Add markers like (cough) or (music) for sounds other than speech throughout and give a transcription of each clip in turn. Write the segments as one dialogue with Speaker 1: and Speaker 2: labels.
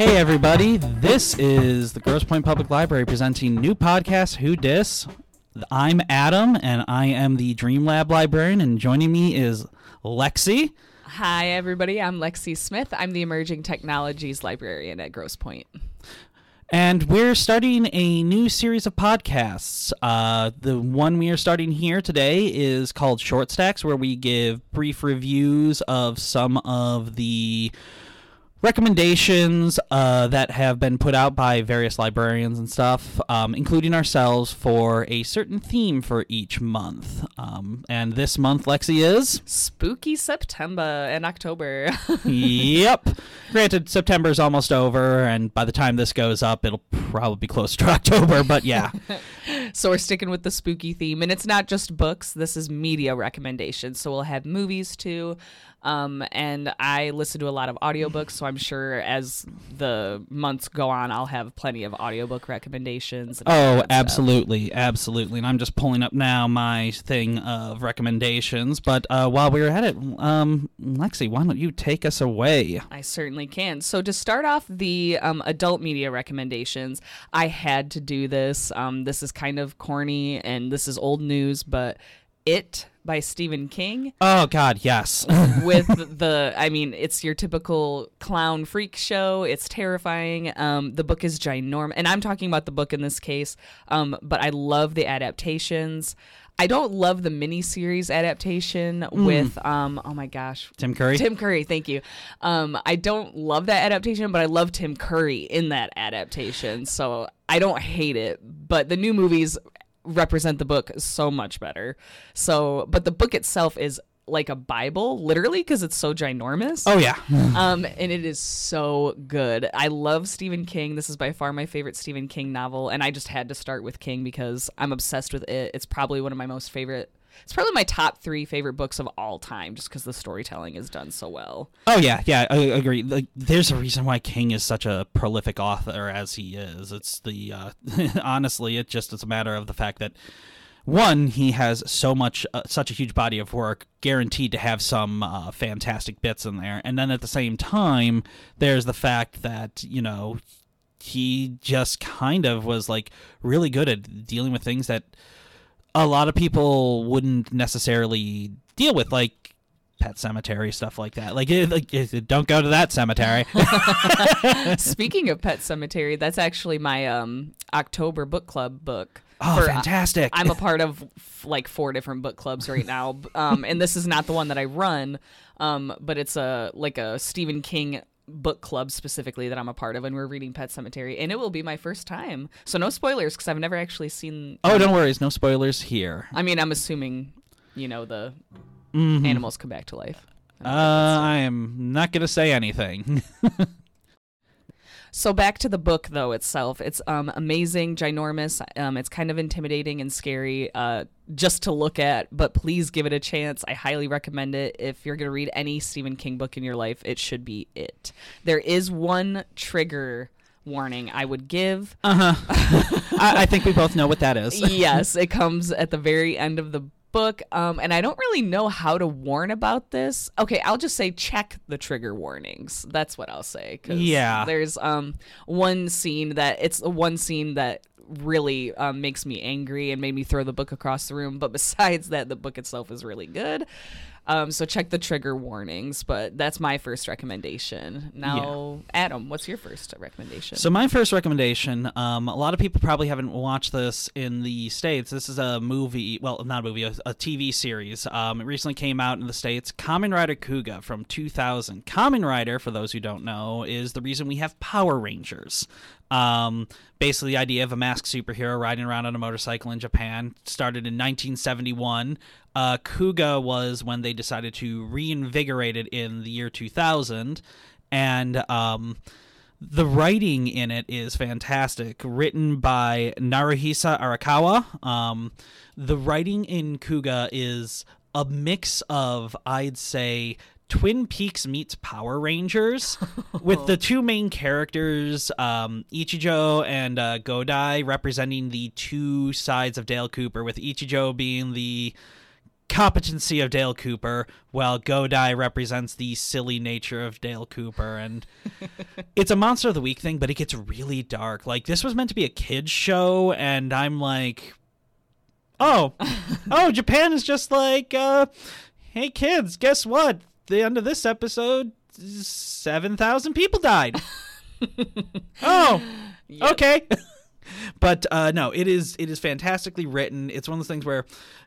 Speaker 1: Hey everybody, this is the Grosse Pointe Public Library presenting new podcast Who Dis. I'm Adam and I am the Dream Lab librarian and joining me is Lexi.
Speaker 2: Hi, everybody. I'm Lexi Smith. I'm the Emerging Technologies Librarian at Grosse Pointe.
Speaker 1: And we're starting a new series of podcasts. Uh, the one we are starting here today is called Short Stacks, where we give brief reviews of some of the recommendations uh, that have been put out by various librarians and stuff, um, including ourselves, for a certain theme for each month. Um, and this month, Lexi is
Speaker 2: Spooky September and October. (laughs)
Speaker 1: yep. Granted, September's almost over, and by the time this goes up, it'll probably be close to (laughs) October. But yeah. (laughs)
Speaker 2: so we're sticking with the spooky theme, and it's not just books. This is media recommendations. So we'll have movies too. Um, and I listen to a lot of audiobooks, so I'm sure as the months go on, I'll have plenty of audiobook recommendations.
Speaker 1: Oh, absolutely, stuff. absolutely. And I'm just pulling up now my thing of recommendations. But uh, while we are at it, um, Lexi, why don't you take us away?
Speaker 2: I certainly can. So to start off the um, adult media recommendations, I had to do this. Um, this is kind of corny and this is old news, but it by Stephen King.
Speaker 1: Oh God, yes. (laughs)
Speaker 2: with the, I mean, it's your typical clown freak show. It's terrifying. Um, the book is ginormous, and I'm talking about the book in this case. Um, but I love the adaptations. I don't love the miniseries adaptation mm. with um oh my gosh
Speaker 1: Tim Curry
Speaker 2: Tim Curry thank you um I don't love that adaptation but I love Tim Curry in that adaptation so I don't hate it but the new movies represent the book so much better. So, but the book itself is like a Bible, literally, because it's so ginormous.
Speaker 1: Oh yeah, (laughs)
Speaker 2: um, and it is so good. I love Stephen King. This is by far my favorite Stephen King novel, and I just had to start with King because I'm obsessed with it. It's probably one of my most favorite it's probably my top three favorite books of all time, just because the storytelling is done so well.
Speaker 1: Oh yeah, yeah, I agree. Like, there's a reason why King is such a prolific author as he is. It's the uh, (laughs) honestly, it just is a matter of the fact that one, he has so much, uh, such a huge body of work, guaranteed to have some uh, fantastic bits in there, and then at the same time, there's the fact that you know he just kind of was like really good at dealing with things that a lot of people wouldn't necessarily deal with, like Pet Sematary stuff like that. Like, it, like it, don't go to that cemetery. (laughs) (laughs)
Speaker 2: Speaking of Pet Sematary, that's actually my um, October book club book.
Speaker 1: Oh, for, fantastic!
Speaker 2: I'm a (laughs) part of f- like four different book clubs right now, um, and this is not the one that I run, um, but it's a like a Stephen King book club specifically that I'm a part of, and we're reading Pet Sematary, and it will be my first time. So no spoilers because I've never actually seen.
Speaker 1: Oh, don't worry, no spoilers here.
Speaker 2: I mean, I'm assuming, you know, the mm-hmm. animals come back to life.
Speaker 1: Uh, I am not gonna say anything. (laughs)
Speaker 2: So back to the book though itself, it's um, amazing, ginormous. Um, it's kind of intimidating and scary uh, just to look at, but please give it a chance. I highly recommend it. If you're gonna read any Stephen King book in your life, it should be it. There is one trigger warning I would give.
Speaker 1: Uh huh. (laughs) I, I think we both know what that is.
Speaker 2: yes, it comes at the very end of the book um, and i don't really know how to warn about this. Okay i'll just say check the trigger warnings. That's what i'll say Cause
Speaker 1: yeah.
Speaker 2: there's um one scene that it's one scene that really um, makes me angry and made me throw the book across the room but (laughs) besides that the book itself is really good um, so check the trigger warnings, but that's my first recommendation. Now, yeah. Adam, what's your first recommendation?
Speaker 1: So my first recommendation, um, a lot of people probably haven't watched this in the states. This is a movie, well, not a movie, a, a TV series. Um, it recently came out in the states. Kamen Rider Kuuga from 2000. Kamen Rider, for those who don't know, is the reason we have Power Rangers. Um, basically, the idea of a masked superhero riding around on a motorcycle in Japan started in 1971. Uh, Kuuga was when they decided to reinvigorate it in the year 2000, and um, the writing in it is fantastic. Written by Naruhisa Arakawa. Um, the writing in Kuuga is a mix of, I'd say, Twin Peaks meets Power Rangers, (laughs) with the two main characters, um, Ichijo and uh, Godai, representing the two sides of Dale Cooper, with Ichijo being the competency of Dale Cooper, while Godai represents the silly nature of Dale Cooper. And (laughs) it's a Monster of the Week thing, but it gets really dark. Like, this was meant to be a kid's show, and I'm like, oh, (laughs) oh, Japan is just like, uh, hey, kids, guess what? The end of this episode, 7,000 people died. (laughs) oh, okay. But uh, no, it is it is fantastically written. It's one of those things where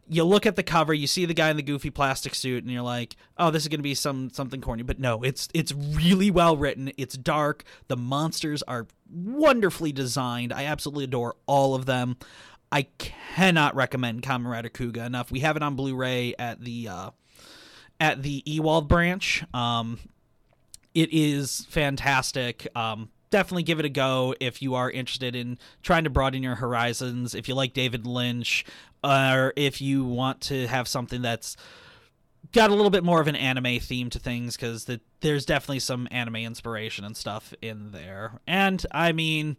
Speaker 1: you look at the cover, you see the guy in the goofy plastic suit, and you're like, "Oh, this is going to be some something corny." But no, it's it's really well written. It's dark. The monsters are wonderfully designed. I absolutely adore all of them. I cannot recommend Kamen Kuuga enough. We have it on Blu-ray at the uh, at the Ewald branch. Um, it is fantastic. Um, definitely give it a go if you are interested in trying to broaden your horizons. If you like David Lynch, or if you want to have something that's got a little bit more of an anime theme to things, because the, there's definitely some anime inspiration and stuff in there. And I mean,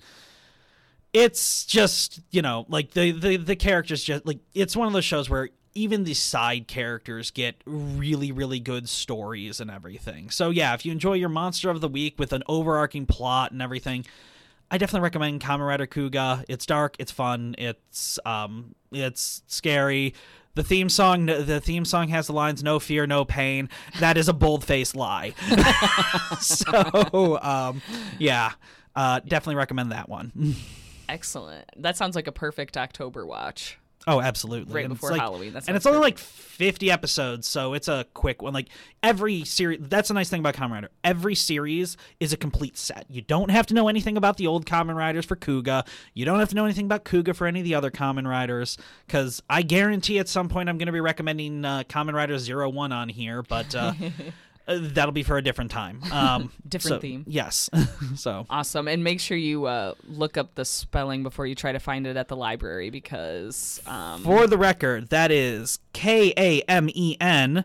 Speaker 1: it's just you know like the the the characters just like it's one of those shows where even the side characters get really really good stories and everything. So yeah if you enjoy your monster of the week with an overarching plot and everything i definitely recommend Kamen Rider Kuuga. It's dark it's fun it's um it's scary. The theme song the theme song has the lines no fear no pain. That is a bold-faced lie. (laughs) So um yeah uh definitely recommend that one. (laughs)
Speaker 2: Excellent. That sounds like a perfect October watch.
Speaker 1: Oh, absolutely.
Speaker 2: Right
Speaker 1: And it's
Speaker 2: before
Speaker 1: like-
Speaker 2: Halloween.
Speaker 1: And it's only like 50 episodes, so it's a quick one. Like every series, that's a nice thing about Kamen Rider. Every series is a complete set. You don't have to know anything about the old Kamen Riders for Kuuga. You don't have to know anything about Kuuga for any of the other Kamen Riders, because I guarantee at some point I'm going to be recommending uh, Kamen Rider Zero One on here, but uh, (laughs) uh, that'll be for a different time. Um, (laughs)
Speaker 2: Different
Speaker 1: so-
Speaker 2: theme.
Speaker 1: Yes. (laughs) so
Speaker 2: Awesome. And make sure you uh, look up the spelling before you try to find it at the library because um,
Speaker 1: For the record, that is K A M E N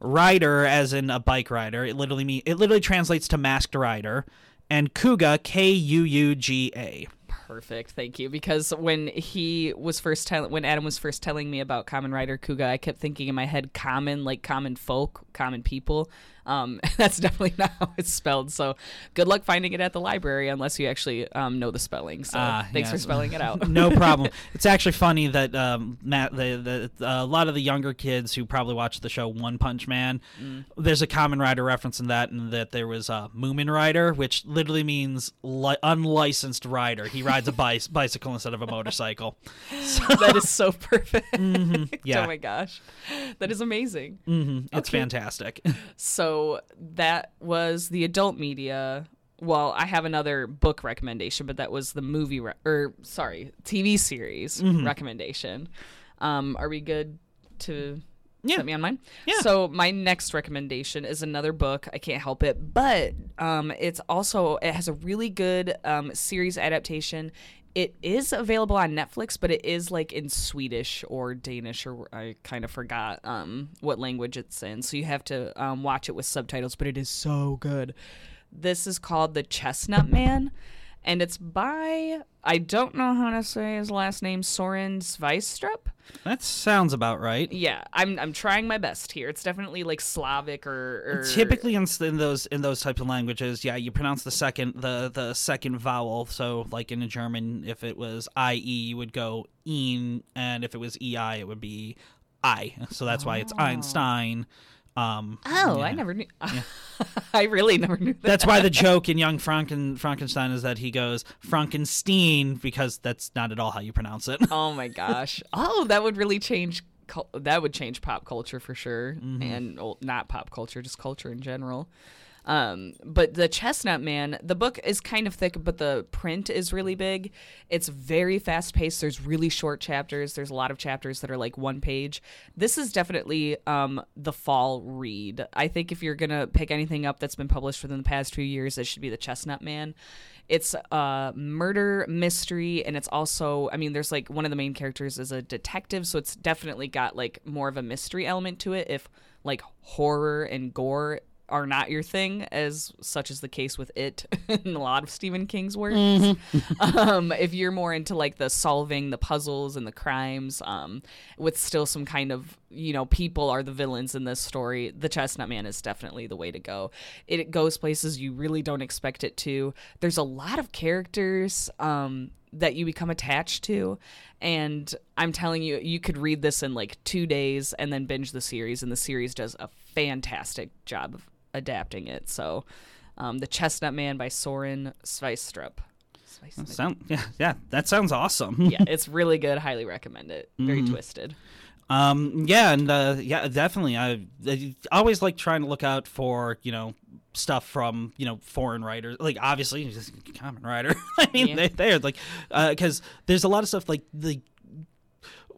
Speaker 1: rider as in a bike rider. It literally mean it literally translates to masked rider. And Kuuga K U U G A.
Speaker 2: perfect. Thank you. Because when he was first telling, when Adam was first telling me about Common Rider Kuuga, I kept thinking in my head common, like common folk, common people. Um, (laughs) that's definitely not how it's spelled. So good luck finding it at the library unless you actually um, know the spelling. So
Speaker 1: Ah,
Speaker 2: thanks for spelling it (laughs) out.
Speaker 1: no (laughs) problem. It's actually funny that um, Matt, the, the a lot of the younger kids who probably watched the show One Punch Man, there's a Kamen Rider reference in that, and that there was a Mumen Rider, which literally means li- unlicensed rider. He rides a bice- bicycle instead of a motorcycle.
Speaker 2: that is so perfect.
Speaker 1: yeah.
Speaker 2: Oh my gosh. That is amazing.
Speaker 1: hmm It's
Speaker 2: Okay.
Speaker 1: fantastic.
Speaker 2: So that was the adult media. Well, I have another book recommendation, but that was the movie re- or sorry, TV series
Speaker 1: Mm-hmm.
Speaker 2: recommendation. Um, are we good to
Speaker 1: Yeah.
Speaker 2: set me on mine?
Speaker 1: Yeah.
Speaker 2: So my next recommendation is another book. I can't help it, but um, it's also it has a really good um, series adaptation. It is available on Netflix, but it is like in Swedish or Danish, or I kind of forgot um, what language it's in. So you have to um, watch it with subtitles, but it is so good. This is called The Chestnut Man, and it's by, I don't know how to say his last name, Soren Sveistrup.
Speaker 1: That sounds about right.
Speaker 2: Yeah, I'm I'm trying my best here. It's definitely like Slavic or, or
Speaker 1: Typically, in, in those in those types of languages, yeah, you pronounce the second the the second vowel. So, like in a German, if it was I E, you would go een, and if it was E I, it would be I. So that's why it's ah. Einstein. Um,
Speaker 2: Oh,
Speaker 1: yeah.
Speaker 2: I never knew. (laughs) I really never knew that.
Speaker 1: That's why the (laughs) joke in Young Franken, Frankenstein is that he goes Frankenstein because that's not at all how you pronounce it.
Speaker 2: Oh my (laughs) gosh. Oh, that would really change. That would change pop culture for sure,
Speaker 1: Mm-hmm.
Speaker 2: and well, not pop culture, just culture in general. Um, but the Chestnut Man, the book is kind of thick, but the print is really big. It's very fast paced. There's really short chapters. There's a lot of chapters that are like one page. This is definitely um, the fall read. I think if you're gonna pick anything up that's been published within the past few years, it should be the Chestnut Man. It's a murder mystery, and it's also, I mean, there's like one of the main characters is a detective, so it's definitely got like more of a mystery element to it. If like horror and gore are not your thing, as such is the case with it (laughs) in a lot of Stephen King's works.
Speaker 1: Mm-hmm. (laughs)
Speaker 2: um, if you're more into like the solving the puzzles and the crimes, um, with still some kind of you know people are the villains in this story, the Chestnut Man is definitely the way to go. It goes places you really don't expect it to. There's a lot of characters. Um, that you become attached to and i'm telling you you could read this in like two days and then binge the series and the series does a fantastic job of adapting it so um, the chestnut man by soren sveistrup.
Speaker 1: Sound, yeah, yeah, that sounds awesome.
Speaker 2: yeah (laughs) it's really good highly recommend it very twisted
Speaker 1: Um, yeah, and uh, yeah, definitely. I, I always like trying to look out for you know stuff from you know foreign writers. Like obviously, just common writer. I mean,
Speaker 2: Yeah.
Speaker 1: they they're like because there's a lot of stuff like the.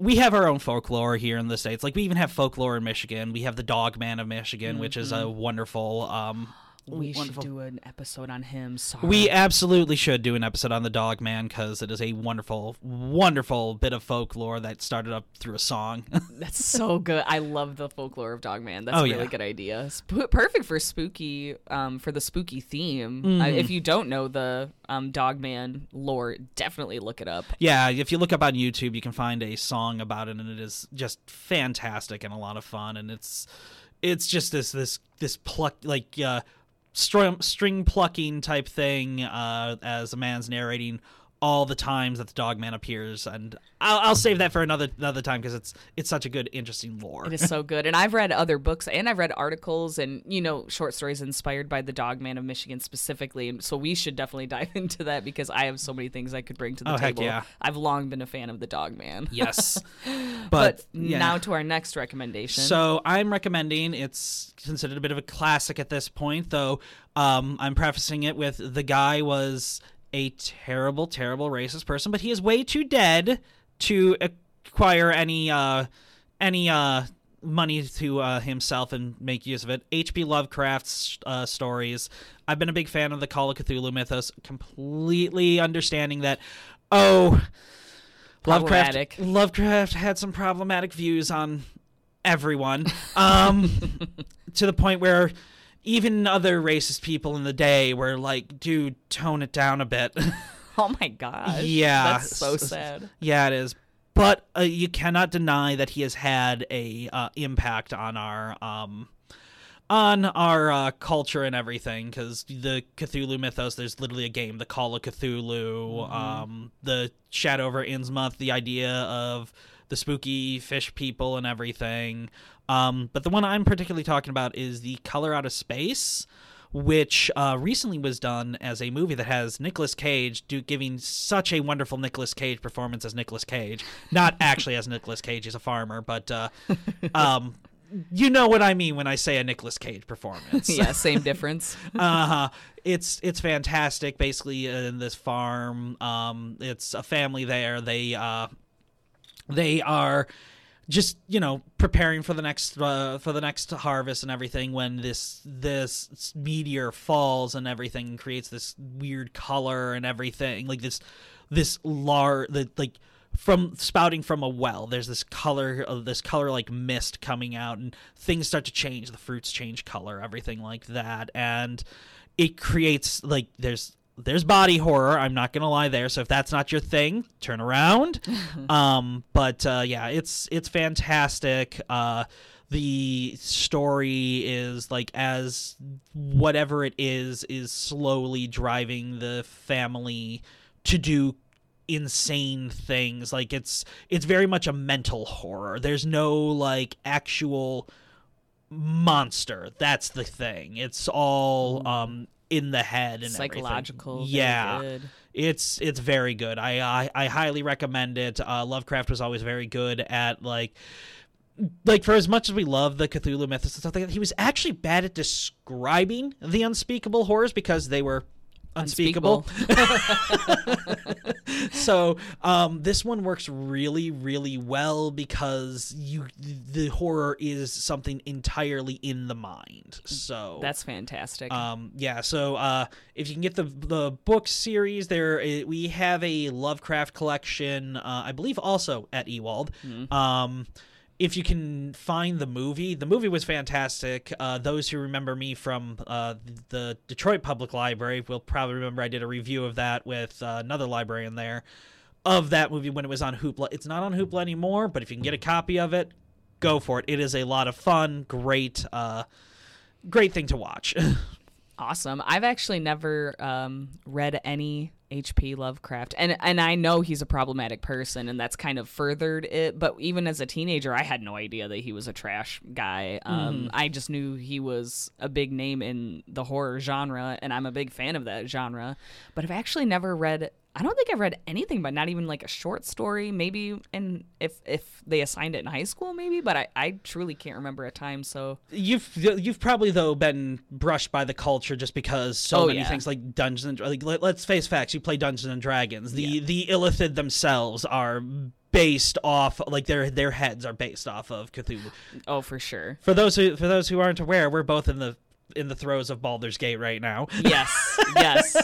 Speaker 1: We have our own folklore here in the states. Like we even have folklore in Michigan. We have the Dog Man of Michigan, which is a wonderful. Um,
Speaker 2: we should do an episode on him sorry
Speaker 1: We absolutely should do an episode on the Dog Man because it is a wonderful, wonderful bit of folklore that started up through a song. (laughs)
Speaker 2: That's so good. I love the folklore of Dog Man. That's
Speaker 1: Oh,
Speaker 2: a really
Speaker 1: yeah.
Speaker 2: good idea. Sp- perfect for spooky, um, for the spooky theme.
Speaker 1: Mm-hmm.
Speaker 2: Uh, if you don't know the um, Dogman lore, definitely look it up.
Speaker 1: Yeah, if you look up on YouTube, you can find a song about it, and it is just fantastic and a lot of fun. And it's it's just this this this pluck like uh, string plucking type thing uh, as a man's narrating all the times that the dog man appears. And I'll, I'll save that for another another time because it's it's such a good, interesting lore.
Speaker 2: It is so good. And I've read other books and I've read articles and, you know, short stories inspired by the Dogman of Michigan specifically. And so we should definitely (laughs) dive into that because I have so many things I could bring to the
Speaker 1: Oh,
Speaker 2: table.
Speaker 1: yeah.
Speaker 2: I've long been a fan of the Dogman.
Speaker 1: yes, (laughs)
Speaker 2: But,
Speaker 1: but, yeah.
Speaker 2: now to our next recommendation.
Speaker 1: So I'm recommending it's considered a bit of a classic at this point, though. Um, I'm prefacing it with the guy was a terrible, terrible racist person, but he is way too dead to acquire any uh, any uh, money to uh, himself and make use of it. H.P. Lovecraft's uh, stories. I've been a big fan of the Call of Cthulhu mythos, completely understanding that. Oh, Lovecraft, Lovecraft had some problematic views on everyone, um, (laughs) to the point where even other racist people in the day were like, "Dude, tone it down a bit." (laughs)
Speaker 2: oh my gosh.
Speaker 1: Yeah.
Speaker 2: That's so sad.
Speaker 1: yeah, it is. But uh, you cannot deny that he has had a uh, impact on our um, on our uh, culture and everything. Because the Cthulhu mythos, there's literally a game, the Call of Cthulhu, um, the Shadow over Innsmouth, the idea of the spooky fish people and everything. Um, but the one I'm particularly talking about is the Color Out of Space which uh, recently was done as a movie that has Nicolas Cage do, giving such a wonderful Nicolas Cage performance as Nicolas Cage. Not actually as Nicolas Cage, he's a farmer, but uh, (laughs) um, you know what I mean when I say a Nicolas Cage performance. (laughs)
Speaker 2: yeah, same difference. (laughs)
Speaker 1: uh-huh. It's it's fantastic. Basically, in this farm, um, it's a family there. They uh, they are just you know preparing for the next uh, for the next harvest and everything when this this meteor falls and everything creates this weird color and everything like this this lar the like from spouting from a well there's this color of this color like mist coming out and things start to change the fruits change color everything like that and it creates like there's there's body horror i'm not gonna lie there so if that's not your thing turn around. (laughs) Um but uh yeah it's it's fantastic. Uh the story is like as whatever it is is slowly driving the family to do insane things. Like it's it's very much a mental horror. There's no like actual monster. That's the thing. It's all um in the head and.
Speaker 2: Psychological.
Speaker 1: yeah it's it's very good I, I i highly recommend it uh lovecraft was always very good at like like for as much as we love the cthulhu mythos and stuff like that he was actually bad at describing the unspeakable horrors because they were unspeakable, (laughs) so um this one works really really well because you the horror is something entirely in the mind so
Speaker 2: That's fantastic.
Speaker 1: um, yeah, so uh, if you can get the the book series, there uh, we have a Lovecraft collection, uh, I believe, also at Ewald. Um, if you can find the movie, the movie was fantastic. Uh, those who remember me from uh, the Detroit Public Library will probably remember I did a review of that with uh, another librarian there of that movie when it was on Hoopla. It's not on Hoopla anymore, but if you can get a copy of it, go for it. It is a lot of fun, great, uh, great thing to watch. (laughs)
Speaker 2: Awesome. I've actually never um, read any H.P. Lovecraft, and and I know he's a problematic person, and that's kind of furthered it. But even as a teenager, I had no idea that he was a trash guy. Um, I just knew he was a big name in the horror genre, and I'm a big fan of that genre. But I've actually never read. I don't think I've read anything, but not even like a short story. Maybe, and if if they assigned it in high school, maybe. But I, I truly can't remember a time. So
Speaker 1: you've you've probably though been brushed by the culture just because so
Speaker 2: Oh,
Speaker 1: many
Speaker 2: yeah.
Speaker 1: things like Dungeons and like let, let's face facts. You play Dungeons and Dragons. The the Illithid themselves are based off like their their heads are based off of Cthulhu.
Speaker 2: oh, for sure.
Speaker 1: For those who for those who aren't aware, we're both in the in the throes of Baldur's Gate right now.
Speaker 2: Yes, (laughs) yes.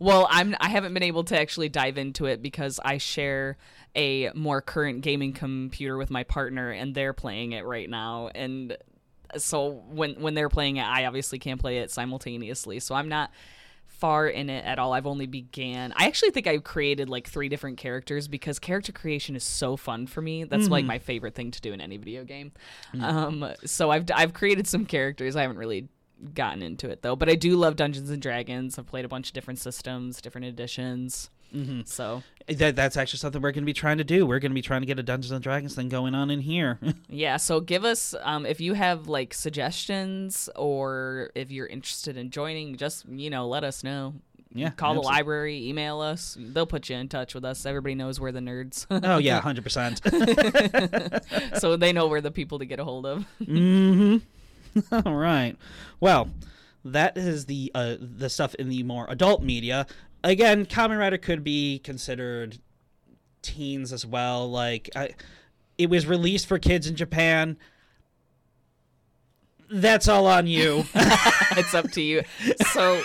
Speaker 2: well, I'm I haven't been able to actually dive into it because I share a more current gaming computer with my partner and they're playing it right now and so when when they're playing it, I obviously can't play it simultaneously. So I'm not far in it at all. I've only began. I actually think I've created like three different characters because character creation is so fun for me. That's like my favorite thing to do in any video game. Um, so I've I've created some characters. I haven't really gotten into it though, but I do love Dungeons and Dragons. I've played a bunch of different systems, different editions. Mm-hmm. So
Speaker 1: That, that's actually something we're going to be trying to do. We're going to be trying to get a Dungeons and Dragons thing going on in here. (laughs)
Speaker 2: Yeah, so give us um, if you have like suggestions or if you're interested in joining, just you know, let us know.
Speaker 1: Yeah,
Speaker 2: call the library, email us. They'll put you in touch with us. Everybody knows we're the nerds,
Speaker 1: oh yeah, (laughs) hundred percent. (laughs)
Speaker 2: so they know we're the people to get a hold of.
Speaker 1: Mm-hmm. (laughs) All right. Well, that is the uh, the stuff in the more adult media. Again, Kamen Rider could be considered teens as well. Like, I, it was released for kids in Japan. That's all on you. (laughs)
Speaker 2: it's up to you. So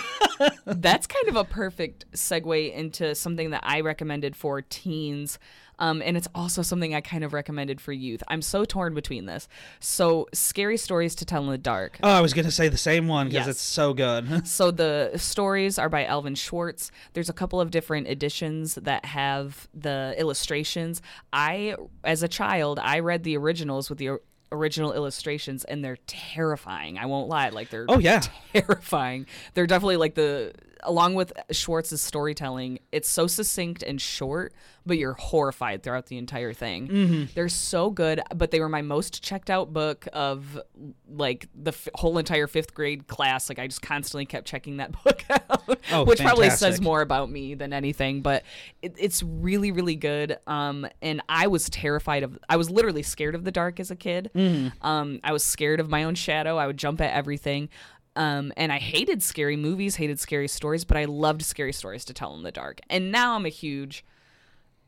Speaker 2: that's kind of a perfect segue into something that I recommended for teens. Um, and it's also something I kind of recommended for youth. I'm so torn between this. So, scary stories to tell in the dark.
Speaker 1: oh, I was gonna say the same one because
Speaker 2: Yes.
Speaker 1: it's so good. (laughs)
Speaker 2: So the stories are by Alvin Schwartz. There's a couple of different editions that have the illustrations. I, as a child, I read the originals with the original illustrations, and they're terrifying. I won't lie, like they're
Speaker 1: Oh yeah. (laughs)
Speaker 2: terrifying. They're definitely like the along with Schwartz's storytelling, it's so succinct and short, but you're horrified throughout the entire thing.
Speaker 1: Mm-hmm.
Speaker 2: They're so good, but they were my most checked out book of like the f- whole entire fifth grade class. Like I just constantly kept checking that (laughs) book out,
Speaker 1: Oh,
Speaker 2: which probably says more about me than anything. But it, it's really, really good. Um, and I was terrified of. I was literally scared of the dark as a kid.
Speaker 1: Mm-hmm.
Speaker 2: Um, I was scared of my own shadow. I would jump at everything. Um, and I hated scary movies, hated scary stories, but I loved scary stories to tell in the dark. And now I'm a huge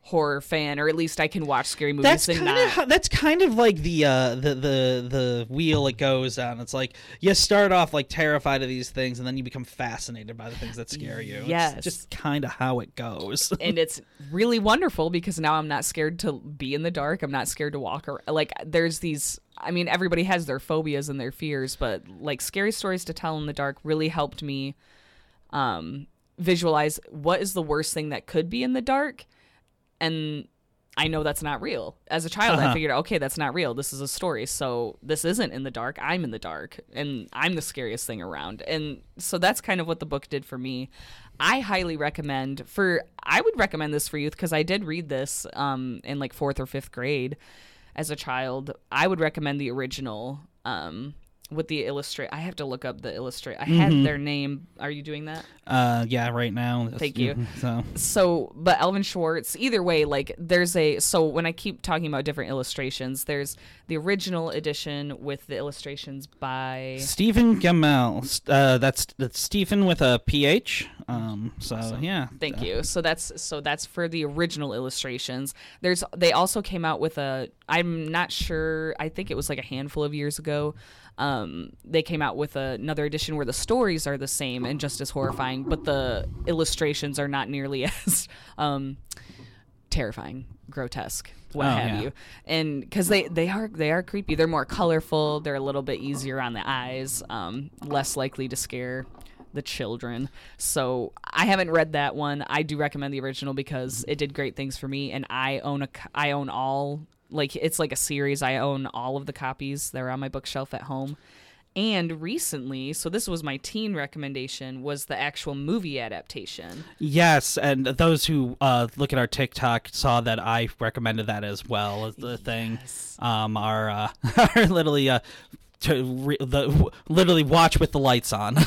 Speaker 2: horror fan, or at least I can watch scary movies
Speaker 1: That's
Speaker 2: and
Speaker 1: kind
Speaker 2: not.
Speaker 1: of that's kind of like the uh, the the the wheel it goes on. It's like you start off like terrified of these things, and then you become fascinated by the things that scare you.
Speaker 2: Yes.
Speaker 1: it's just kind of how it goes. (laughs)
Speaker 2: and it's really wonderful because now I'm not scared to be in the dark. I'm not scared to walk or like there's these I mean everybody has their phobias and their fears, but like scary stories to tell in the dark really helped me um visualize what is the worst thing that could be in the dark and I know that's not real. As a child, I
Speaker 1: Uh-huh.
Speaker 2: figured, okay, that's not real. This is a story. So this isn't in the dark. I'm in the dark, and I'm the scariest thing around. And so that's kind of what the book did for me. I highly recommend for. I would recommend this for youth because I did read this um, in like fourth or fifth grade as a child. I would recommend the original um, with the illustrate. I have to look up the illustrate. I had their name. Are you doing that?
Speaker 1: Uh, yeah, right now.
Speaker 2: Thank you. (laughs)
Speaker 1: So
Speaker 2: so but Alvin Schwartz either way like there's a so when I keep talking about different illustrations there's the original edition with the illustrations by
Speaker 1: Stephen Gammell. Uh, that's that's Stephen with a PH. Um, so yeah.
Speaker 2: Thank you. So that's so that's for the original illustrations. There's they also came out with a I'm not sure. I think it was like a handful of years ago. Um, they came out with another edition where the stories are the same and just as horrifying, but the illustrations are not nearly (laughs) as um, terrifying, grotesque. what
Speaker 1: Oh,
Speaker 2: have
Speaker 1: yeah.
Speaker 2: you, and because they they are they are creepy. They're more colorful. They're a little bit easier on the eyes. Um, less likely to scare the children. So I haven't read that one. I do recommend the original because it did great things for me, and I own a I own all like it's like a series. I own all of the copies. They're on my bookshelf at home. And recently, so this was my teen recommendation, was the actual movie adaptation.
Speaker 1: Yes, and those who uh, look at our TikTok saw that I recommended that as well as the thing. Um, are uh, (laughs) are literally uh, to re- the literally watch with the lights on. (laughs)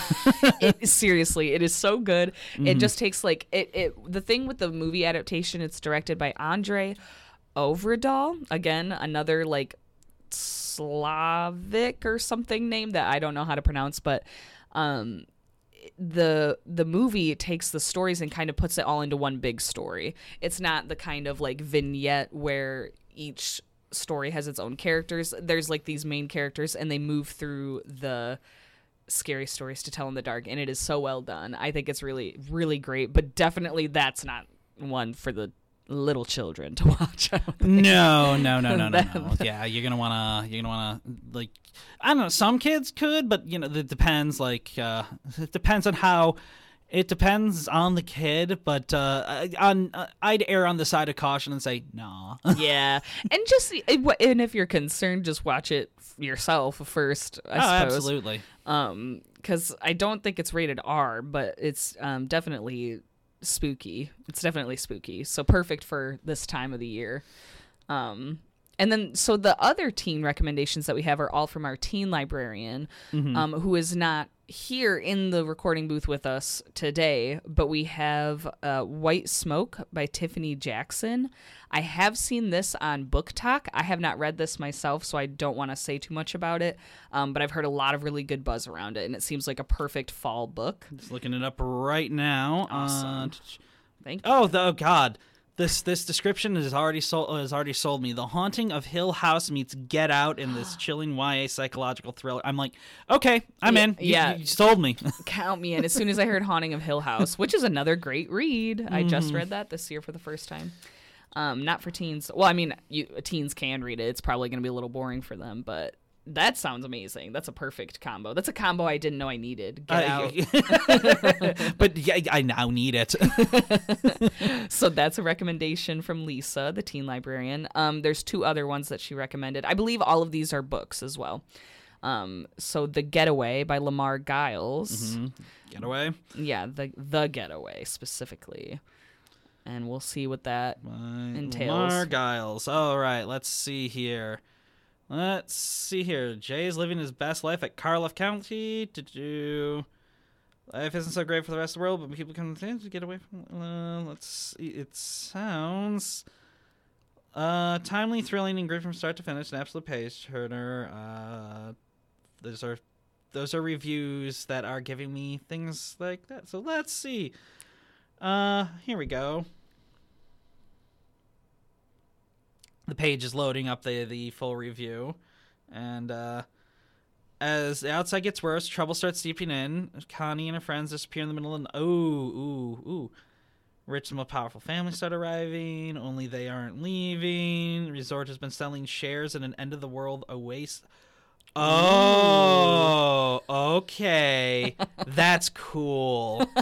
Speaker 2: it, seriously, it is so good. It just takes like it, it. The thing with the movie adaptation, it's directed by Andre Ovredal. Again, another like Slavic or something name that I don't know how to pronounce, but um the the movie takes the stories and kind of puts it all into one big story. It's not the kind of like vignette where each story has its own characters. There's like these main characters and they move through the scary stories to tell in the dark and it is so well done. I think it's really really great, but definitely that's not one for the little children to (laughs) watch.
Speaker 1: No, no, no, no, no, no. (laughs) Yeah, you're gonna wanna, you're gonna wanna like, I don't know. Some kids could, but you know, it depends. Like, uh, it depends on how. It depends on the kid, but uh, I- on uh, I'd err on the side of caution and say nah. (laughs)
Speaker 2: yeah. And just and if you're concerned just watch it yourself first, I
Speaker 1: oh,
Speaker 2: suppose.
Speaker 1: absolutely.
Speaker 2: um because i don't think it's rated r but it's um definitely spooky. It's definitely spooky. So perfect for this time of the year. Um and then so the other teen recommendations that we have are all from our teen librarian um, who is not here in the recording booth with us today but we have uh, white smoke by tiffany jackson i have seen this on BookTok i have not read this myself so i don't want to say too much about it um, but i've heard a lot of really good buzz around it and it seems like a perfect fall book
Speaker 1: Just looking it up right now.
Speaker 2: Awesome.
Speaker 1: Uh,
Speaker 2: thank you
Speaker 1: oh, the, oh God. This this description has already sold has already sold me. The haunting of Hill House meets Get Out in this (gasps) chilling YA psychological thriller. I'm like, okay, I'm
Speaker 2: Yeah,
Speaker 1: in. You-
Speaker 2: yeah.
Speaker 1: you, sold me. (laughs)
Speaker 2: count me in as soon as i heard haunting of hill house which is another great read i just read that this year for the first time um, not for teens well i mean you, teens can read it it's probably going to be a little boring for them but that sounds amazing that's a perfect combo that's a combo i didn't know i needed get out (laughs)
Speaker 1: but yeah, I now need it. (laughs)
Speaker 2: so that's a recommendation from Lisa, the teen librarian. Um, there's two other ones that she recommended. I believe all of these are books as well. Um, so The Getaway by Lamar Giles.
Speaker 1: Get away.
Speaker 2: Yeah, the The Getaway specifically. And we'll see what that entails.
Speaker 1: Lamar Giles. All right, let's see here. Let's see here. Jay is living his best life at Karloff County. To do. Life isn't so great for the rest of the world, but people come to get away from. Uh, let's see. It sounds. Uh, timely, thrilling, and great from start to finish. An absolute page turner. Uh, those are those are reviews that are giving me things like that. So let's see. Uh, here we go. The page is loading up the the full review, and uh, as the outside gets worse, trouble starts seeping in. Connie and her friends disappear in the middle of the. Ooh, ooh, ooh. Rich and more powerful families start arriving. Only they aren't leaving. Resort has been selling shares in an end of the world oasis. Oh, okay. (laughs) That's cool. (laughs)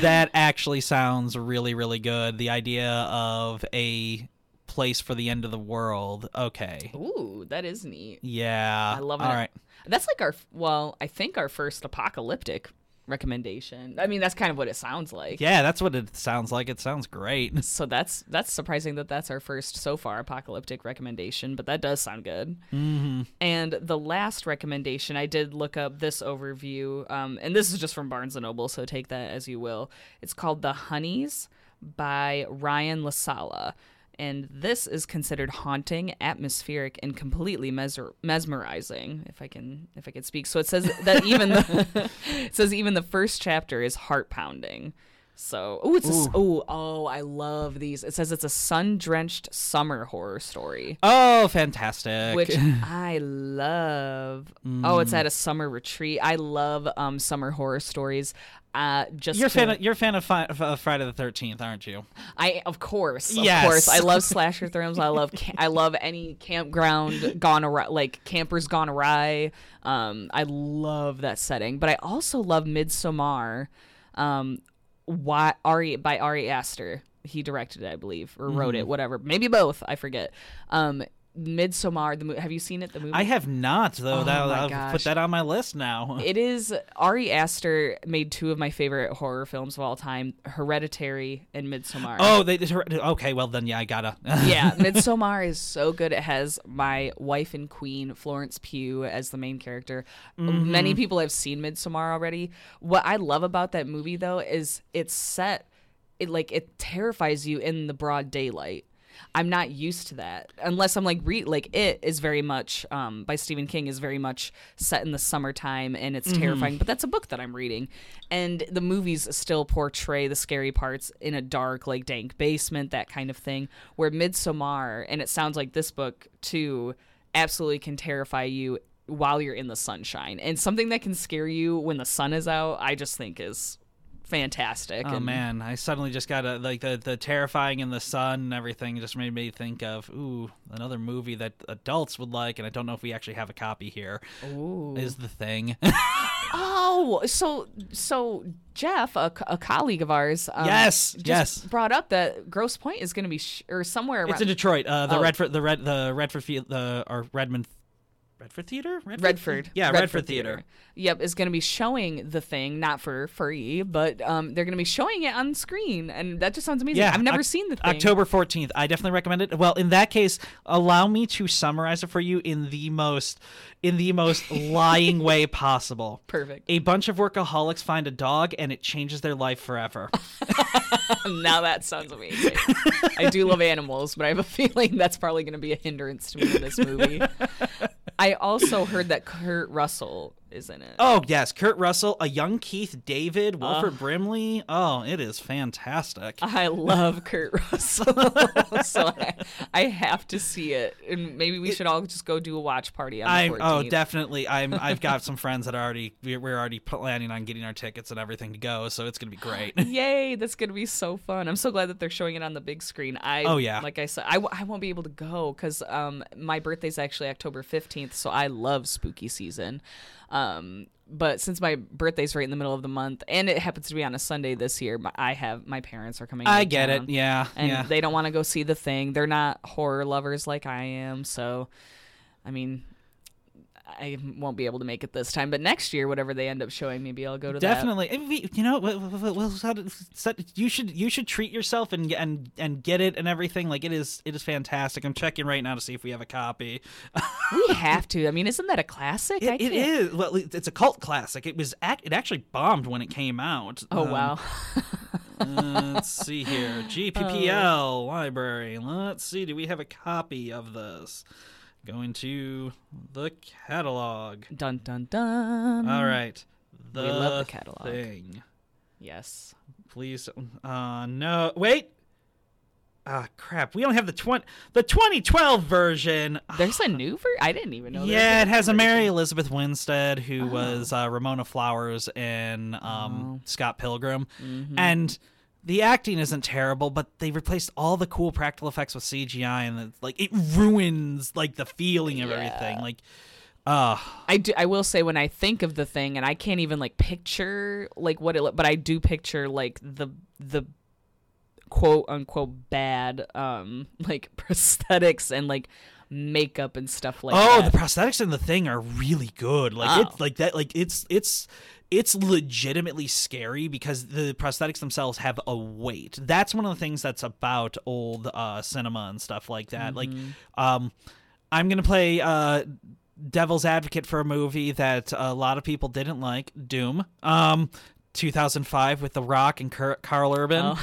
Speaker 1: that actually sounds really, really good. The idea of a place for the end of the world. Okay.
Speaker 2: Ooh, that is neat.
Speaker 1: Yeah.
Speaker 2: I love it.
Speaker 1: All right.
Speaker 2: That's like our well, I think our first apocalyptic recommendation. I mean, that's kind of what it sounds like.
Speaker 1: Yeah, that's what it sounds like. It sounds great. (laughs)
Speaker 2: So that's that's surprising that that's our first so far apocalyptic recommendation, but that does sound good.
Speaker 1: Mm-hmm.
Speaker 2: And the last recommendation, I did look up this overview, um, and this is just from Barnes and Noble, so take that as you will. It's called The Honeys by Ryan La Sala. And this is considered haunting, atmospheric, and completely mesmer- mesmerizing. If I can, if I can speak, so it says that even the (laughs) it says even the first chapter is heart pounding. So, oh, it's a, oh, oh, I love these. It says it's a sun-drenched summer horror story,
Speaker 1: Oh, fantastic!
Speaker 2: which (laughs) I love. Oh, it's at a summer retreat. I love um summer horror stories. Uh, just
Speaker 1: you're a
Speaker 2: to-
Speaker 1: fan. Of, you're a fan of, fi- of Friday the Thirteenth, aren't you?
Speaker 2: I of course, of
Speaker 1: Yes.
Speaker 2: course, I love (laughs) slasher films. I love ca- I love any campground gone awry, like campers gone awry. Um, I love that setting, but I also love Midsommar. Um, why Ari by Ari Aster. He directed it, I believe, or wrote
Speaker 1: Mm-hmm.
Speaker 2: it, whatever. Maybe both. I forget. Um, Midsommar. The mo- have you seen it? The movie.
Speaker 1: I have not though.
Speaker 2: Oh
Speaker 1: that,
Speaker 2: my
Speaker 1: I'll
Speaker 2: gosh.
Speaker 1: put that on my list now. (laughs)
Speaker 2: It is Ari Aster made two of my favorite horror films of all time: Hereditary and Midsommar.
Speaker 1: oh, they okay. Well then, yeah, I gotta. (laughs)
Speaker 2: yeah, Midsommar is so good. It has my wife and queen Florence Pugh as the main character. Mm-hmm. Many people have seen Midsommar already. What I love about that movie though is it's set it like it terrifies you in the broad daylight. I'm not used to that unless I'm like re like it is very much um, by Stephen King is very much set in the summertime and it's terrifying. But that's a book that I'm reading, and the movies still portray the scary parts in a dark, like dank basement, that kind of thing. Where Midsommar, and it sounds like this book too, absolutely can terrify you while you're in the sunshine, and something that can scare you when the sun is out. I just think is fantastic.
Speaker 1: Oh
Speaker 2: and
Speaker 1: man, I suddenly just got a like the the terrifying in the sun and everything just made me think of ooh another movie that adults would like, and I don't know if we actually have a copy here.
Speaker 2: Ooh.
Speaker 1: Is the thing? (laughs)
Speaker 2: Oh, so so Jeff, a, a colleague of ours, um,
Speaker 1: Yes,
Speaker 2: just
Speaker 1: yes.
Speaker 2: brought up that Grosse Pointe is going to be sh- or somewhere around
Speaker 1: it's in Detroit. Uh, the
Speaker 2: Oh.
Speaker 1: Redford, the Red, the Redford, Field, the or Redmond, Redford Theater. Redford,
Speaker 2: Redford.
Speaker 1: Yeah, Redford, Theater.
Speaker 2: Yep, is going to be showing the thing, not for free, but um, they're going to be showing it on screen, and that just sounds amazing.
Speaker 1: Yeah,
Speaker 2: I've never
Speaker 1: Oc-
Speaker 2: seen the thing.
Speaker 1: October 14th. I definitely recommend it. Well, in that case, allow me to summarize it for you in the most in the most (laughs) lying way possible.
Speaker 2: Perfect.
Speaker 1: A bunch of workaholics find a dog and it changes their life forever. (laughs)
Speaker 2: now that sounds amazing. I do love (laughs) animals, but I have a feeling that's probably going to be a hindrance to me in this movie. I also heard that Kurt Russell is in it.
Speaker 1: Oh, yes, Kurt Russell, a young Keith David, Wilford Brimley. Oh, it is fantastic.
Speaker 2: I love Kurt (laughs) Russell, (laughs) so I, I have to see it, and maybe we should all just go do a watch party on the
Speaker 1: I'm
Speaker 2: 14th.
Speaker 1: oh definitely I'm (laughs) I've got some friends that are already we're we're already planning on getting our tickets and everything to go so it's gonna be great. (gasps)
Speaker 2: Yay, that's gonna be so fun! I'm so glad that they're showing it on the big screen. I
Speaker 1: Oh, yeah.
Speaker 2: like I said, I, w- I won't be able to go because um my birthday's actually October 15th, so I love spooky season. Um, but since my birthday's right in the middle of the month, and it happens to be on a Sunday this year, I have my parents are coming.
Speaker 1: I get it. Yeah,
Speaker 2: and
Speaker 1: yeah.
Speaker 2: they don't want to go see the thing. They're not horror lovers like I am, so I mean, I won't be able to make it this time. But next year, whatever they end up showing, maybe I'll go to that.
Speaker 1: Definitely, you know, we'll- we'll- we'll set you should you should treat yourself and and and get it and everything. Like it is it is fantastic. I'm checking right now to see if we have a copy.
Speaker 2: We (laughs) have to. I mean, isn't that a classic?
Speaker 1: It, it well, it's a cult classic. It was it actually bombed when it came out.
Speaker 2: Oh
Speaker 1: Um,
Speaker 2: wow. (laughs)
Speaker 1: uh, let's see here. (laughs) GPPL library. Let's see. Do we have a copy of this? Going to the catalog.
Speaker 2: dun dun dun.
Speaker 1: All right. The
Speaker 2: We love the catalog.
Speaker 1: Thing.
Speaker 2: Yes.
Speaker 1: Please. Uh, no. Wait. Ah, crap. We only have the twenty the 2012 version.
Speaker 2: There's a new version. I didn't even know.
Speaker 1: yeah, it has a. Mary Elizabeth Winstead who was uh, Ramona Flowers in um,
Speaker 2: Oh.
Speaker 1: Scott Pilgrim,
Speaker 2: Mm-hmm.
Speaker 1: and the acting isn't terrible, but they replaced all the cool practical effects with CGI, and it's, like it ruins like the feeling of everything. Like, uh
Speaker 2: I do. I will say when I think of the thing, and I can't even like picture like what it. But I do picture like the the quote unquote bad um (laughs) like prosthetics and like makeup and stuff like
Speaker 1: oh,
Speaker 2: that.
Speaker 1: the prosthetics in the thing are really good. Like
Speaker 2: Oh.
Speaker 1: it's like that. Like it's it's it's legitimately scary because the prosthetics themselves have a weight. That's one of the things that's about old uh, cinema and stuff like that. Like, um, I'm gonna play uh, devil's advocate for a movie that a lot of people didn't like, Doom. Um. 2005 with The Rock and Karl Urban,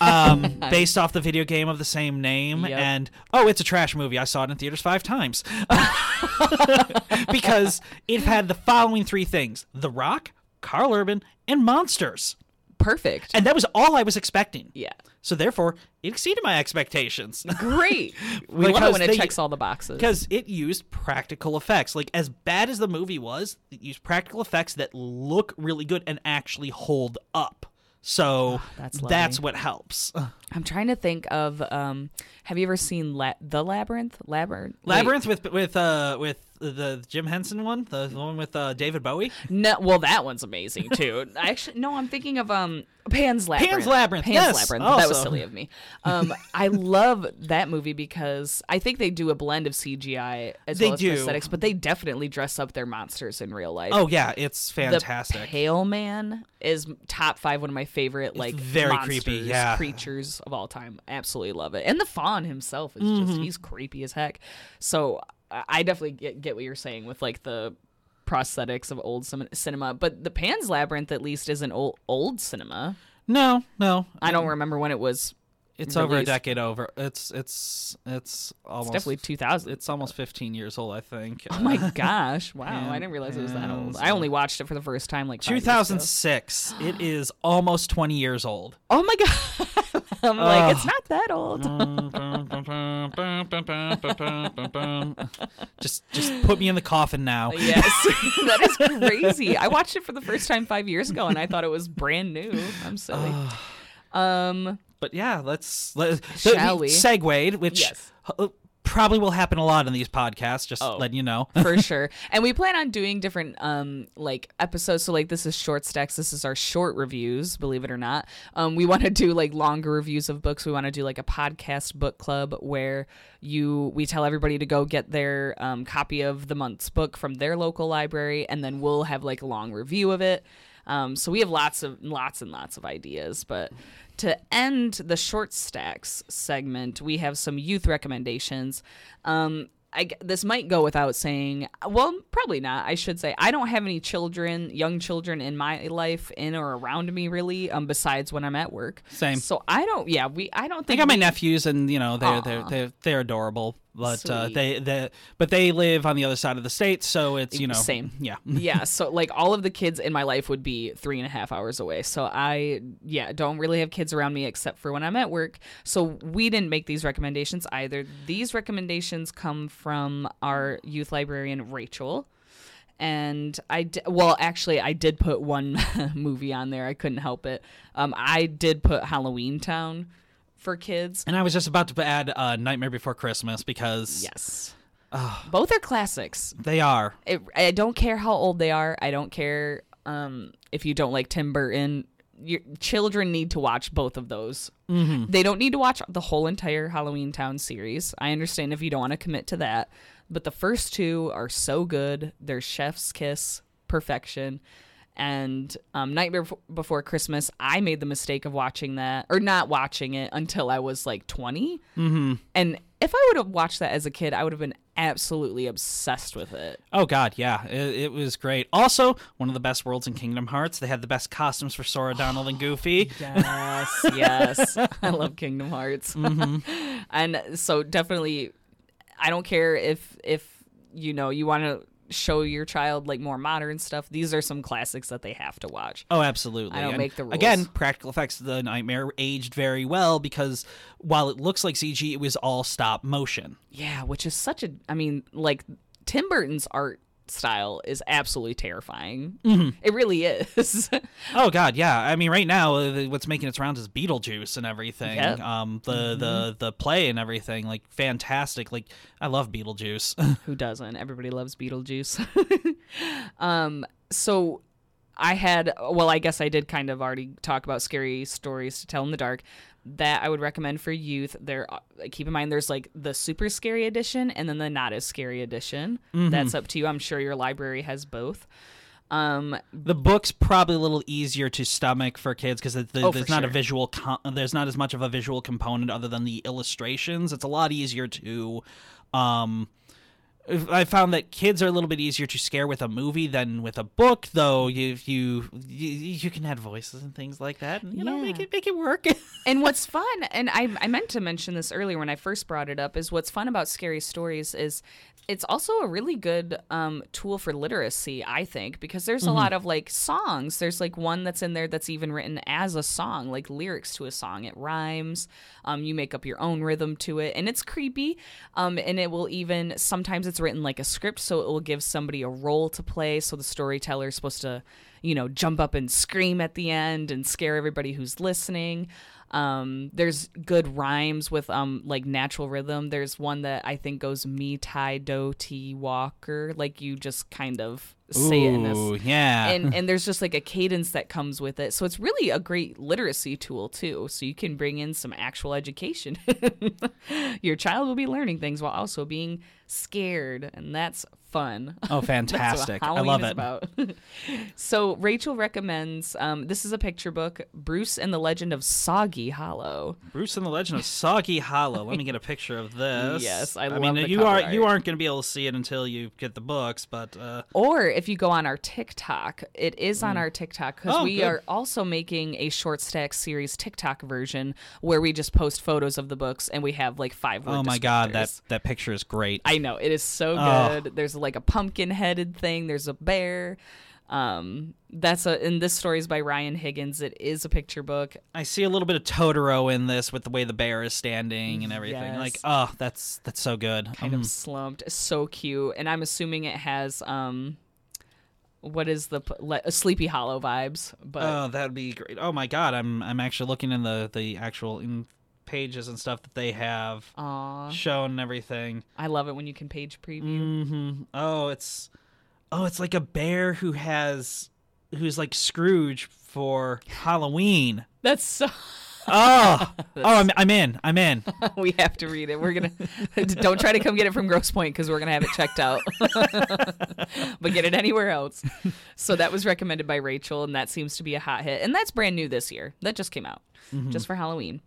Speaker 1: um, (laughs) based off the video game of the same name.
Speaker 2: Yep.
Speaker 1: And oh, it's a trash movie. I saw it in theaters five times (laughs) (laughs) because it had the following three things: The Rock, Karl Urban, and monsters.
Speaker 2: perfect.
Speaker 1: and that was all I was expecting.
Speaker 2: yeah.
Speaker 1: So therefore, it exceeded my expectations. (laughs)
Speaker 2: Great. We love it when it
Speaker 1: they-
Speaker 2: checks all the boxes.
Speaker 1: because it used practical effects. Like as bad as the movie was, it used practical effects that look really good and actually hold up. So ah,
Speaker 2: That's
Speaker 1: that's,
Speaker 2: lovely.
Speaker 1: what helps. (laughs)
Speaker 2: I'm trying to think of um have you ever seen La- The Labyrinth? Labyrinth. Wait,
Speaker 1: Labyrinth with with uh with the Jim Henson one, the, one with uh, David Bowie.
Speaker 2: No, well that one's amazing too. (laughs) Actually no, I'm thinking of um Pan's Labyrinth.
Speaker 1: Pan's Labyrinth,
Speaker 2: Pan's
Speaker 1: yes,
Speaker 2: Labyrinth. That was
Speaker 1: also.
Speaker 2: silly of me. Um (laughs) I love that movie because I think they do a blend of CGI as
Speaker 1: They
Speaker 2: well as
Speaker 1: do.
Speaker 2: prosthetics, but they definitely dress up their monsters in real life.
Speaker 1: Oh yeah, it's fantastic. the.
Speaker 2: Pale Man is top five. One of my favorite, like
Speaker 1: very creepy, yeah.
Speaker 2: creatures of all time. Absolutely love it. And the Faun himself is
Speaker 1: Mm-hmm.
Speaker 2: just he's creepy as heck. So I I definitely get, get what you're saying with like the prosthetics of old cinema. But the Pan's Labyrinth at least is an old old cinema.
Speaker 1: no, no,
Speaker 2: I don't remember when it was.
Speaker 1: it's over a decade over. It's it's it's almost
Speaker 2: It's definitely 2000.
Speaker 1: it's almost 15 years old, I think.
Speaker 2: Oh my (laughs) gosh! Wow, I didn't realize it was that old. I only watched it for the first time like years ago.
Speaker 1: 2006. It is almost 20 years old. (gasps)
Speaker 2: Oh my god! I'm like, it's not that old. (laughs)
Speaker 1: just just put me in the coffin now.
Speaker 2: Yes, (laughs) (laughs) that is crazy. I watched it for the first time five years ago, and I thought it was brand new. I'm silly. (sighs) um,
Speaker 1: But yeah, let's let
Speaker 2: Shall we?
Speaker 1: segued, which
Speaker 2: Yes.
Speaker 1: uh, probably will happen a lot in these podcasts. Just
Speaker 2: Oh.
Speaker 1: letting you know.
Speaker 2: for (laughs) sure. And we plan on doing different um like episodes. So like this is short stacks. This is our short reviews, believe it or not. Um we want to do like longer reviews of books. We want to do like a podcast book club where you we tell everybody to go get their um, copy of the month's book from their local library and then we'll have like a long review of it. Um, so we have lots of lots and lots of ideas, but to end the short stacks segment, we have some youth recommendations. Um, I, this might go without saying. Well, probably not. I should say I don't have any children, young children in my life, in or around me, really. Um, besides when I'm at work.
Speaker 1: Same.
Speaker 2: So I don't. Yeah, we. I don't think.
Speaker 1: I got my nephews, and you know they're they're they're, they're adorable. But uh, they they but they live on the other side of the state, so it's you know
Speaker 2: Same.
Speaker 1: Yeah. (laughs)
Speaker 2: yeah, so like all of the kids in my life would be three and a half hours away. So I, yeah, don't really have kids around me except for when I'm at work. So we didn't make these recommendations either. These recommendations come from our youth librarian, Rachel. And I, well, actually, I did put one (laughs) movie on there. I couldn't help it. Um, I did put Halloween Town for kids.
Speaker 1: And I was just about to add uh, Nightmare Before Christmas because
Speaker 2: Yes. Both are classics.
Speaker 1: they are.
Speaker 2: it, I don't care how old they are. I don't care um, if you don't like Tim Burton. Your children need to watch both of those. Mm-hmm. They don't need to watch the whole entire Halloween Town series. I understand if you don't want to commit to that, but the first two are so good. They're Chef's Kiss perfection. And um, Nightmare Before Christmas, I made the mistake of watching that or not watching it until I was like 20. Mm-hmm. And if I would have watched that as a kid, I would have been absolutely obsessed with it.
Speaker 1: Oh God, yeah, it, it was great. Also, one of the best worlds in Kingdom Hearts. They had the best costumes for Sora, Donald, and Goofy. (gasps)
Speaker 2: Yes, yes. I love Kingdom Hearts. (laughs) and so definitely I don't care if if you know you want to show your child like more modern stuff. These are some classics that they have to watch.
Speaker 1: Oh, absolutely.
Speaker 2: I don't
Speaker 1: And
Speaker 2: make the rules.
Speaker 1: Again, practical effects of the Nightmare aged very well because while it looks like CG, it was all stop motion.
Speaker 2: Yeah, which is such a I mean like Tim Burton's art style is absolutely terrifying. It really is. (laughs)
Speaker 1: Oh God, yeah. I mean, right now, uh, what's making its rounds is Beetlejuice and everything.
Speaker 2: Yep.
Speaker 1: Um, the the the play and everything, like fantastic. Like I love Beetlejuice. (laughs)
Speaker 2: Who doesn't? Everybody loves Beetlejuice. (laughs) um, so I had, well, I guess I did kind of already talk about scary stories to tell in the dark. That I would recommend for youth. There, uh, keep in mind, there's like the super scary edition and then the not as scary edition. That's up to you. I'm sure your library has both. Um,
Speaker 1: the book's probably a little easier to stomach for kids because the,
Speaker 2: Oh,
Speaker 1: there's not a visual. Com- there's not as much of a visual component other than the illustrations. It's a lot easier to, um, I found that kids are a little bit easier to scare with a movie than with a book, though. You you you, you can add voices and things like that, and you know make it make it work. (laughs)
Speaker 2: and what's fun, and I, I meant to mention this earlier when I first brought it up, is what's fun about scary stories is it's also a really good um, tool for literacy, I think, because there's a lot of like songs. There's like one that's in there that's even written as a song, like lyrics to a song. It rhymes. Um, you make up your own rhythm to it, and it's creepy. Um, and it will even sometimes it's written like a script, so it will give somebody a role to play. So the storyteller is supposed to, you know, jump up and scream at the end and scare everybody who's listening. Um, there's good rhymes with um like natural rhythm. There's one that I think goes me tie do ti walker, like you just kind of say it in
Speaker 1: yeah.
Speaker 2: and (laughs) and there's just like a cadence that comes with it. So it's really a great literacy tool too. So you can bring in some actual education. (laughs) Your child will be learning things while also being scared, and that's fun. (laughs)
Speaker 1: oh, fantastic! I love it. (laughs)
Speaker 2: So Rachel recommends. Um, this is a picture book, Bruce and the Legend of Soggy Hollow.
Speaker 1: Bruce and the Legend of Soggy Hollow. Let me get a (laughs) picture of this.
Speaker 2: Yes, I
Speaker 1: I
Speaker 2: love
Speaker 1: mean,
Speaker 2: the
Speaker 1: you are you aren't going to be able to see it until you get the books, but uh,
Speaker 2: Or if you go on our TikTok, it is on our TikTok because
Speaker 1: Oh,
Speaker 2: we
Speaker 1: good.
Speaker 2: are also making a short stack series TikTok version where we just post photos of the books and we have like five.
Speaker 1: oh my god, that that picture is great.
Speaker 2: I know it is so
Speaker 1: Oh.
Speaker 2: good. There's like a pumpkin headed thing. There's a bear. Um, that's a and this story is by Ryan Higgins. It is a picture book.
Speaker 1: I see a little bit of Totoro in this with the way the bear is standing and everything. Like, oh, that's that's so good.
Speaker 2: kind
Speaker 1: Um,
Speaker 2: of slumped. So cute, and I'm assuming it has um, what is the le- Sleepy Hollow vibes? But
Speaker 1: oh, that would be great. Oh my god, I'm I'm actually looking in the the actual in pages and stuff that they have
Speaker 2: aw,
Speaker 1: shown and everything.
Speaker 2: I love it when you can page preview.
Speaker 1: hmm Oh, it's oh, it's like a bear who has who's like Scrooge for Halloween. (laughs)
Speaker 2: That's so.
Speaker 1: Oh, (laughs) oh, I'm I'm in. I'm in. (laughs)
Speaker 2: we have to read it. We're gonna don't try to come get it from Grosse Pointe because we're gonna have it checked out. but get it anywhere else. So that was recommended by Rachel, and that seems to be a hot hit. And that's brand new this year. That just came out, just for Halloween.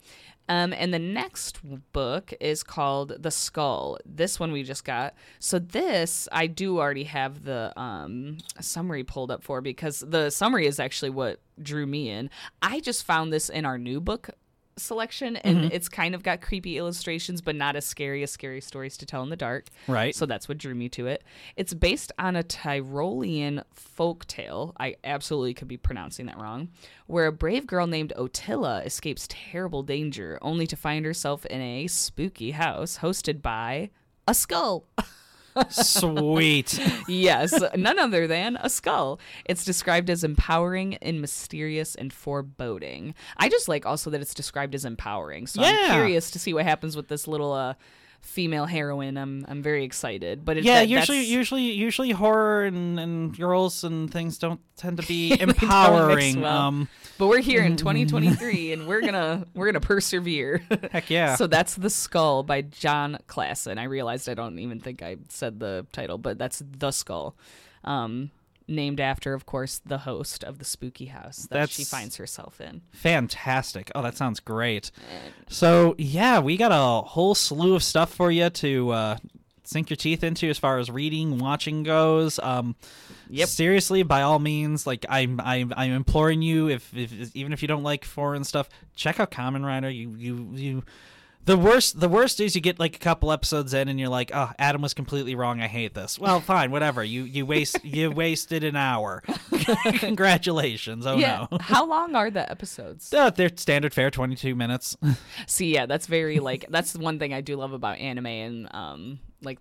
Speaker 2: Um, and the next book is called The Skull. This one we just got. So this I do already have the um, summary pulled up for because the summary is actually what drew me in. I just found this in our new book selection and mm-hmm. it's kind of got creepy illustrations but not as scary as scary stories to tell in the dark.
Speaker 1: Right.
Speaker 2: so that's what drew me to it. It's based on a tyrolean folk tale. I absolutely could be pronouncing that wrong where a brave girl named Otilla escapes terrible danger only to find herself in a spooky house hosted by a skull (laughs)
Speaker 1: Sweet.
Speaker 2: yes, none other than a skull. It's described as empowering and mysterious and foreboding. I just like also that it's described as empowering. So I'm curious to see what happens with this little uh, female heroine. I'm I'm very excited. But
Speaker 1: Yeah,
Speaker 2: that-
Speaker 1: usually
Speaker 2: that's-
Speaker 1: usually usually horror and, and girls and things don't tend to be (laughs)
Speaker 2: They don't mix
Speaker 1: empowering.
Speaker 2: well.
Speaker 1: Um
Speaker 2: but we're here in 2023 and we're gonna (laughs) we're gonna persevere. (laughs)
Speaker 1: heck yeah.
Speaker 2: So that's The Skull by Jon Klassen. I realized I don't even think I said the title, but that's The Skull. Um, named after, of course, the host of the spooky house that she finds herself in.
Speaker 1: Fantastic. Oh, that sounds great. So, yeah, we got a whole slew of stuff for you to uh, sink your teeth into as far as reading, watching goes. Um,
Speaker 2: Yep.
Speaker 1: Seriously, by all means, like I'm, I'm, I'm imploring you. If, if even if you don't like foreign stuff, check out Kamen Rider. You, you, you. The worst, the worst is you get like a couple episodes in and you're like, oh, Adam was completely wrong. I hate this. Well, fine, whatever. You, you waste, you (laughs) wasted an hour. (laughs) Congratulations. Oh
Speaker 2: yeah.
Speaker 1: no.
Speaker 2: How long are the episodes? (laughs)
Speaker 1: Uh, they're standard fare, 22 minutes.
Speaker 2: See, yeah, that's very like that's the one thing I do love about anime and um like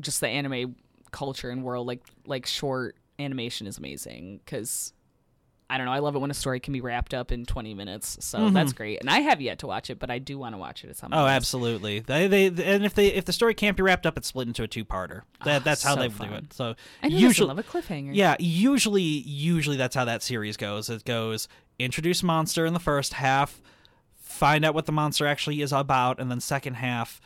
Speaker 2: just the anime culture and world. Like like short animation is amazing because. I don't know. I love it when a story can be wrapped up in 20 minutes. So that's great. And I have yet to watch it, but I do want to watch it at some
Speaker 1: Mm-hmm. Oh, absolutely. They, they, and if they, if the story can't be wrapped up, it's split into a two-parter. That, that's how
Speaker 2: so
Speaker 1: they
Speaker 2: fun.
Speaker 1: do it. So
Speaker 2: I
Speaker 1: usually,
Speaker 2: love a cliffhanger.
Speaker 1: yeah, usually, usually that's how that series goes. It goes introduce monster in the first half, find out what the monster actually is about, and then second half,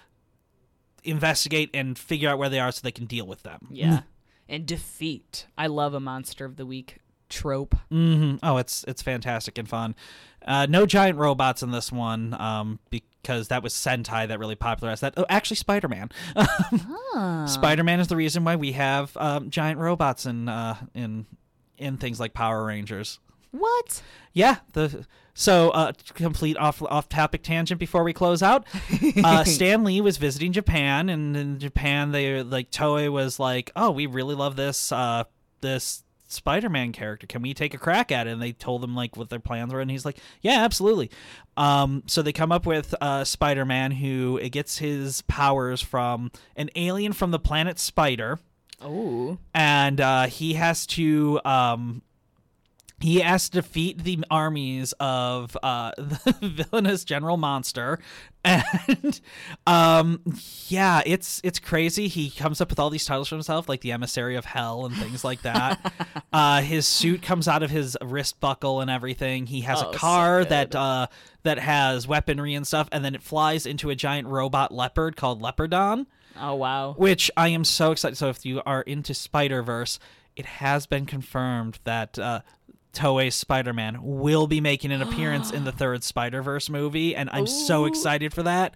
Speaker 1: investigate and figure out where they are so they can deal with them.
Speaker 2: Yeah. (laughs) and defeat. I love a monster of the week trope.
Speaker 1: hmm Oh, it's it's fantastic and fun. Uh, no giant robots in this one, um, because that was Sentai that really popularized that. Oh, actually, Spider Man.
Speaker 2: Ah. (laughs)
Speaker 1: Spider Man is the reason why we have um, giant robots in uh, in in things like Power Rangers.
Speaker 2: What?
Speaker 1: Yeah, the so uh, complete off off topic tangent before we close out. Uh, (laughs) Stan Lee was visiting Japan, and in Japan, they like Toei was like, "Oh, we really love this uh, this Spider-Man character. Can we take a crack at it?" And they told him like what their plans were, and he's like, "Yeah, absolutely." Um, so they come up with uh, Spider-Man, who it gets his powers from an alien from the planet Spider
Speaker 2: Oh.
Speaker 1: and uh, he has to um, he has to defeat the armies of uh, (laughs) the villainous General Monster, and um, yeah, it's it's crazy. He comes up with all these titles for himself, like the Emissary of Hell and things like that. (laughs) uh, his suit comes out of his wrist buckle and everything. He has
Speaker 2: Oh,
Speaker 1: a
Speaker 2: so
Speaker 1: car that uh, that has weaponry and stuff, and then it flies into a giant robot leopard called Leopardon
Speaker 2: Oh wow.
Speaker 1: which I am so excited. So if you are into Spider Verse, it has been confirmed that uh, Toei Spider Man will be making an (gasps) appearance in the third Spider Verse movie, and I'm so excited for that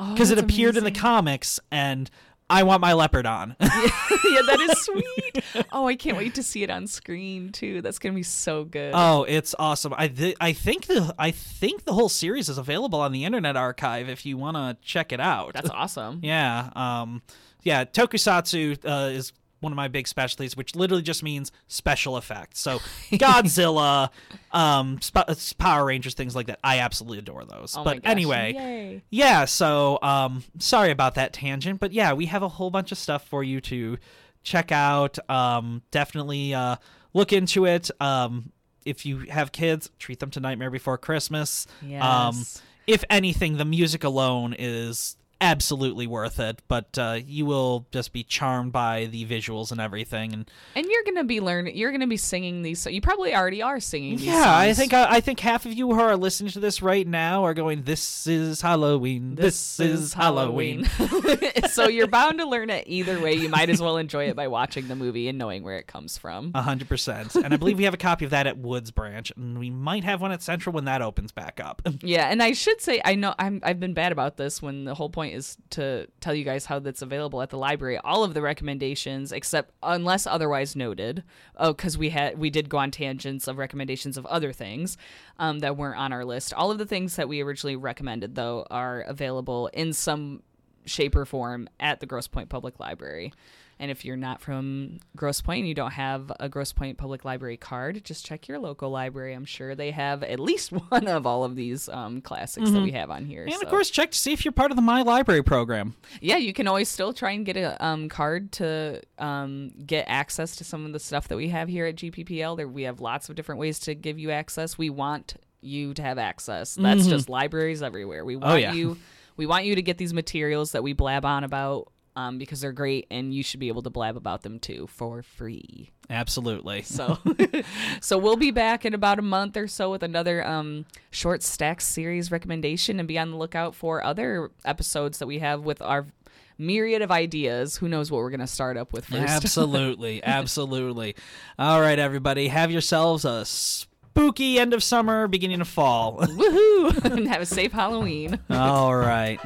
Speaker 2: Oh,
Speaker 1: because it
Speaker 2: that's
Speaker 1: appeared in the comics, and I want my Leopardon. (laughs)
Speaker 2: yeah, that is (laughs) sweet. Oh, I can't wait to see it on screen too. That's gonna be so good.
Speaker 1: oh, it's awesome! I th- I think the I think the whole series is available on the Internet Archive if you want to check it out.
Speaker 2: That's awesome. (laughs)
Speaker 1: Yeah. Um, yeah. Tokusatsu uh, is one of my big specialties, which literally just means special effects. So Godzilla, (laughs) um, Sp- Power Rangers, things like that. I absolutely adore those.
Speaker 2: Oh
Speaker 1: but
Speaker 2: gosh,
Speaker 1: anyway,
Speaker 2: yay.
Speaker 1: yeah. So um, sorry about that tangent, but yeah, we have a whole bunch of stuff for you to check out. Um, definitely uh, look into it. Um, if you have kids, treat them to Nightmare Before Christmas. Um,
Speaker 2: Yes.
Speaker 1: if anything, the music alone is absolutely worth it. But uh, you will just be charmed by the visuals and everything. And
Speaker 2: And you're gonna be learning. You're gonna be singing these. So you probably already are singing. These
Speaker 1: yeah, I think I, I think half of you who are listening to this right now are going, "This is Halloween. This, is Halloween." (laughs)
Speaker 2: so you're bound to learn it either way. You might as well enjoy it by watching the movie and knowing where it comes from.
Speaker 1: A hundred percent. And I believe we have a copy of that at Woods Branch, and we might have one at Central when that opens back up.
Speaker 2: Yeah, and I should say I know I'm I've been bad about this when the whole point is to tell you guys how that's available at the library. All of the recommendations, except unless otherwise noted, oh, because we had we did go on tangents of recommendations of other things um, that weren't on our list. All of the things that we originally recommended though are available in some shape or form at the Grosse Pointe Public Library. And if you're not from Grosse Pointe and you don't have a Grosse Pointe Public Library card, just check your local library. I'm sure they have at least (laughs) one of all of these um, classics that we have on here.
Speaker 1: And
Speaker 2: so-
Speaker 1: of course, check to see if you're part of the My Library program.
Speaker 2: yeah, you can always still try and get a um, card to um, get access to some of the stuff that we have here at GPPL. There, we have lots of different ways to give you access. We want you to have access. That's just libraries everywhere. We want
Speaker 1: yeah.
Speaker 2: you. We want you to get these materials that we blab on about um, because they're great, and you should be able to blab about them too for free.
Speaker 1: Absolutely.
Speaker 2: So, (laughs) (laughs) so we'll be back in about a month or so with another um, short stacks series recommendation, and be on the lookout for other episodes that we have with our myriad of ideas. Who knows what we're gonna start up with first? (laughs)
Speaker 1: Absolutely, absolutely. All right, everybody, have yourselves a spooky end of summer, beginning of fall.
Speaker 2: Woohoo! and have a safe Halloween.
Speaker 1: All right.